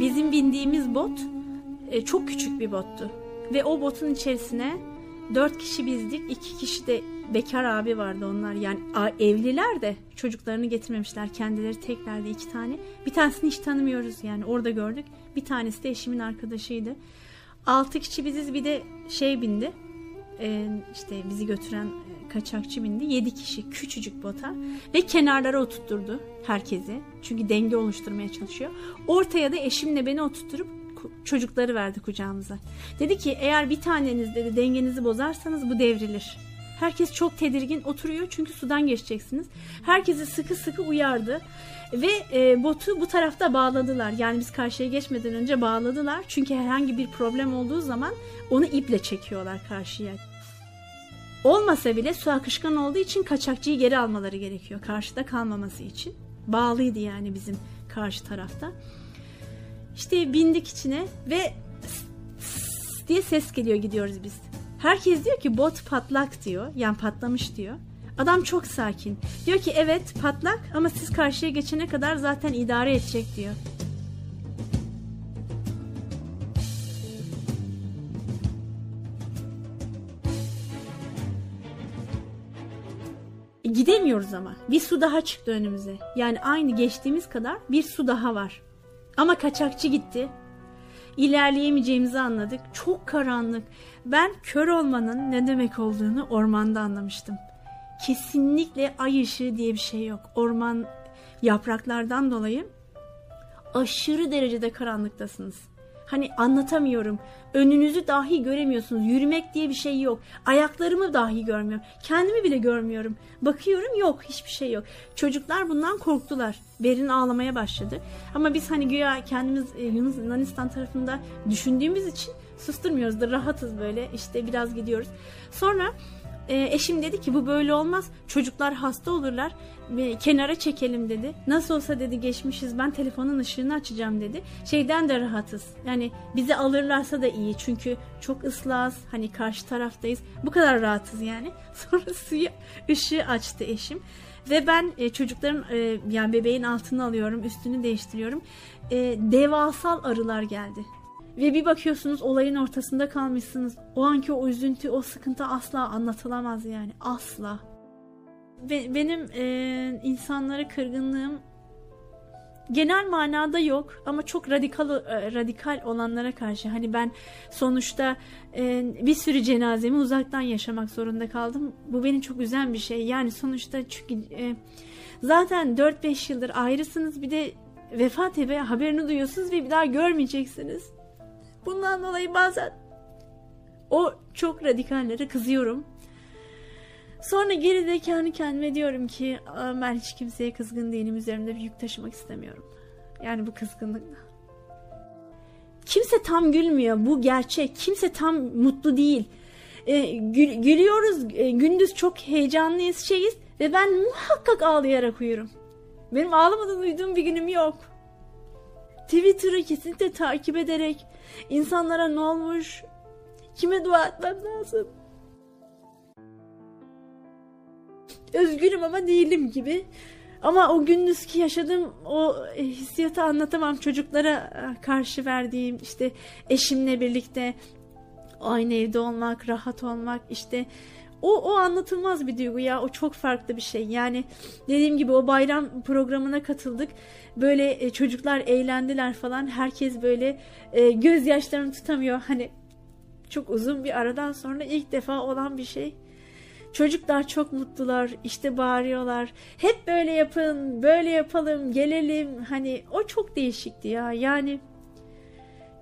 bizim bindiğimiz bot e, çok küçük bir bottu. Ve o botun içerisine dört kişi bizdik. iki kişi de bekar abi vardı onlar. Yani evliler de çocuklarını getirmemişler. Kendileri teklerdi iki tane. Bir tanesini hiç tanımıyoruz yani orada gördük. Bir tanesi de eşimin arkadaşıydı. Altı kişi biziz bir de şey bindi. E, işte bizi götüren e, kaçakçı bindi. Yedi kişi küçücük bota ve kenarlara oturtturdu herkesi. Çünkü denge oluşturmaya çalışıyor. Ortaya da eşimle beni oturtturup çocukları verdi kucağımıza. Dedi ki eğer bir taneniz dedi dengenizi bozarsanız bu devrilir. Herkes çok tedirgin oturuyor çünkü sudan geçeceksiniz. Herkesi sıkı sıkı uyardı. Ve e, botu bu tarafta bağladılar. Yani biz karşıya geçmeden önce bağladılar. Çünkü herhangi bir problem olduğu zaman onu iple çekiyorlar karşıya. Olmasa bile su akışkan olduğu için kaçakçıyı geri almaları gerekiyor. Karşıda kalmaması için. Bağlıydı yani bizim karşı tarafta. İşte bindik içine ve diye ses geliyor gidiyoruz biz. Herkes diyor ki bot patlak diyor. Yani patlamış diyor. Adam çok sakin. Diyor ki evet patlak ama siz karşıya geçene kadar zaten idare edecek diyor. E, gidemiyoruz ama. Bir su daha çıktı önümüze. Yani aynı geçtiğimiz kadar bir su daha var. Ama kaçakçı gitti. İlerleyemeyeceğimizi anladık. Çok karanlık. Ben kör olmanın ne demek olduğunu ormanda anlamıştım. Kesinlikle ay ışığı diye bir şey yok. Orman yapraklardan dolayı aşırı derecede karanlıktasınız. Hani anlatamıyorum. Önünüzü dahi göremiyorsunuz. Yürümek diye bir şey yok. Ayaklarımı dahi görmüyorum. Kendimi bile görmüyorum. Bakıyorum yok hiçbir şey yok. Çocuklar bundan korktular. Berin ağlamaya başladı. Ama biz hani güya kendimiz e, Yunanistan tarafında düşündüğümüz için susturmuyoruz da rahatız böyle. İşte biraz gidiyoruz. Sonra e, eşim dedi ki bu böyle olmaz. Çocuklar hasta olurlar. E, kenara çekelim dedi. Nasıl olsa dedi geçmişiz ben telefonun ışığını açacağım dedi. Şeyden de rahatız. Yani bizi alırlarsa da iyi. Çünkü çok ıslahız. Hani karşı taraftayız. Bu kadar rahatız yani. Sonra suyu ışığı açtı eşim. Ve ben e, çocukların e, yani bebeğin altını alıyorum, üstünü değiştiriyorum. E, devasal arılar geldi. Ve bir bakıyorsunuz olayın ortasında kalmışsınız. O anki o üzüntü, o sıkıntı asla anlatılamaz yani. Asla. Be- benim e, insanlara kırgınlığım genel manada yok ama çok radikal e, radikal olanlara karşı hani ben sonuçta e, bir sürü cenazemi uzaktan yaşamak zorunda kaldım. Bu beni çok üzen bir şey. Yani sonuçta çünkü e, zaten 4-5 yıldır ayrısınız bir de vefat ebe haberini duyuyorsunuz ve bir daha görmeyeceksiniz. Bundan dolayı bazen o çok radikallere kızıyorum. Sonra geride kendi kendime diyorum ki ben hiç kimseye kızgın değilim. Üzerimde bir yük taşımak istemiyorum. Yani bu kızgınlıkla. Kimse tam gülmüyor. Bu gerçek. Kimse tam mutlu değil. E, gül, gülüyoruz. E, gündüz çok heyecanlıyız şeyiz. Ve ben muhakkak ağlayarak uyurum. Benim ağlamadan uyuduğum bir günüm yok. Twitter'ı kesinlikle takip ederek insanlara ne olmuş, kime dua etmem lazım. Özgürüm ama değilim gibi. Ama o gündüzki yaşadığım o hissiyatı anlatamam. Çocuklara e, karşı verdiğim işte eşimle birlikte aynı evde olmak, rahat olmak işte o, o anlatılmaz bir duygu ya. O çok farklı bir şey. Yani dediğim gibi o bayram programına katıldık. Böyle e, çocuklar eğlendiler falan. Herkes böyle e, gözyaşlarını tutamıyor. Hani çok uzun bir aradan sonra ilk defa olan bir şey. Çocuklar çok mutlular, işte bağırıyorlar. Hep böyle yapın, böyle yapalım, gelelim. Hani o çok değişikti ya. Yani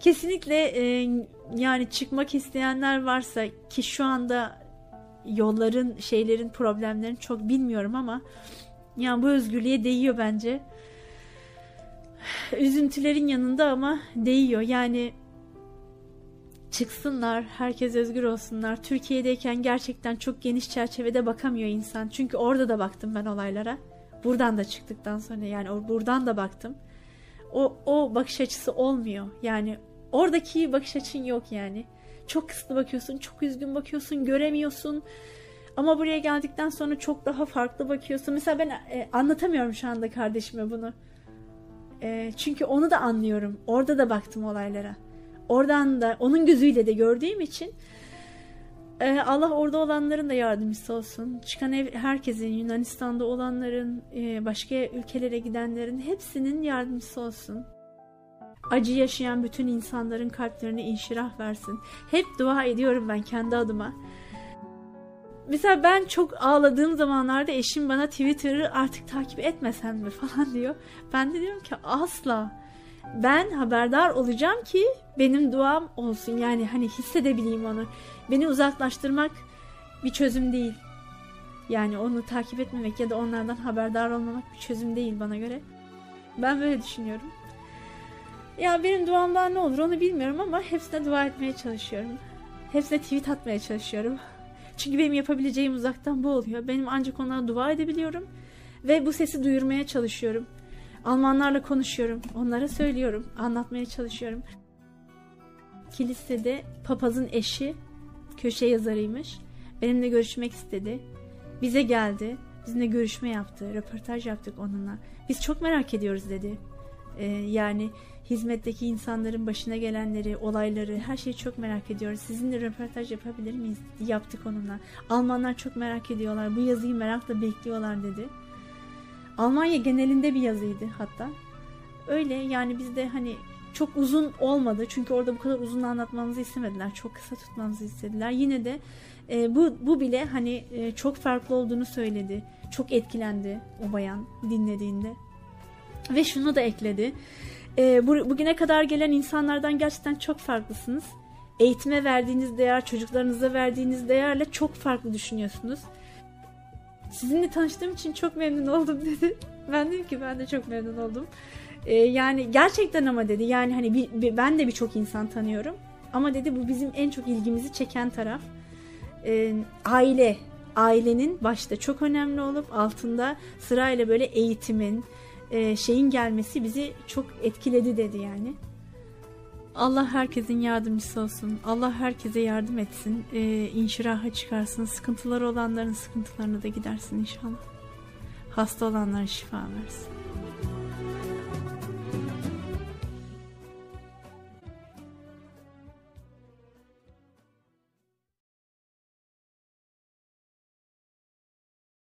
kesinlikle e, yani çıkmak isteyenler varsa ki şu anda yolların, şeylerin, problemlerini çok bilmiyorum ama yani bu özgürlüğe değiyor bence. Üzüntülerin yanında ama değiyor. Yani çıksınlar, herkes özgür olsunlar. Türkiye'deyken gerçekten çok geniş çerçevede bakamıyor insan. Çünkü orada da baktım ben olaylara. Buradan da çıktıktan sonra yani buradan da baktım. O, o bakış açısı olmuyor. Yani oradaki bakış açın yok yani. Çok kısıtlı bakıyorsun, çok üzgün bakıyorsun, göremiyorsun. Ama buraya geldikten sonra çok daha farklı bakıyorsun. Mesela ben e, anlatamıyorum şu anda kardeşime bunu. E, çünkü onu da anlıyorum. Orada da baktım olaylara. Oradan da onun gözüyle de gördüğüm için e, Allah orada olanların da yardımcısı olsun. Çıkan ev, herkesin, Yunanistan'da olanların, e, başka ülkelere gidenlerin hepsinin yardımcısı olsun. Acı yaşayan bütün insanların kalplerine inşirah versin. Hep dua ediyorum ben kendi adıma. Mesela ben çok ağladığım zamanlarda eşim bana Twitter'ı artık takip etmesen mi falan diyor. Ben de diyorum ki asla. Ben haberdar olacağım ki benim duam olsun. Yani hani hissedebileyim onu. Beni uzaklaştırmak bir çözüm değil. Yani onu takip etmemek ya da onlardan haberdar olmamak bir çözüm değil bana göre. Ben böyle düşünüyorum. Ya benim duamdan ne olur onu bilmiyorum ama hepsine dua etmeye çalışıyorum. Hepsine tweet atmaya çalışıyorum. Çünkü benim yapabileceğim uzaktan bu oluyor. Benim ancak onlara dua edebiliyorum. Ve bu sesi duyurmaya çalışıyorum. Almanlarla konuşuyorum. Onlara söylüyorum. Anlatmaya çalışıyorum. Kilisede papazın eşi köşe yazarıymış. Benimle görüşmek istedi. Bize geldi. Bizimle görüşme yaptı. Röportaj yaptık onunla. Biz çok merak ediyoruz dedi. Ee, yani hizmetteki insanların başına gelenleri, olayları, her şeyi çok merak ediyoruz. Sizinle röportaj yapabilir miyiz? Yaptık onunla. Almanlar çok merak ediyorlar. Bu yazıyı merakla bekliyorlar dedi. Almanya genelinde bir yazıydı hatta. Öyle yani biz de hani çok uzun olmadı. Çünkü orada bu kadar uzun anlatmamızı istemediler. Çok kısa tutmamızı istediler. Yine de e, bu, bu bile hani e, çok farklı olduğunu söyledi. Çok etkilendi o bayan dinlediğinde. Ve şunu da ekledi. E, bu, bugüne kadar gelen insanlardan gerçekten çok farklısınız. Eğitime verdiğiniz değer, çocuklarınıza verdiğiniz değerle çok farklı düşünüyorsunuz. Sizinle tanıştığım için çok memnun oldum dedi. Ben dedim ki ben de çok memnun oldum. Ee, yani gerçekten ama dedi yani hani bir, bir, ben de birçok insan tanıyorum. Ama dedi bu bizim en çok ilgimizi çeken taraf. Ee, aile. Ailenin başta çok önemli olup altında sırayla böyle eğitimin, e, şeyin gelmesi bizi çok etkiledi dedi yani. Allah herkesin yardımcısı olsun. Allah herkese yardım etsin. E, inşiraha çıkarsın. Sıkıntıları olanların sıkıntılarını da gidersin inşallah. Hasta olanlara şifa versin.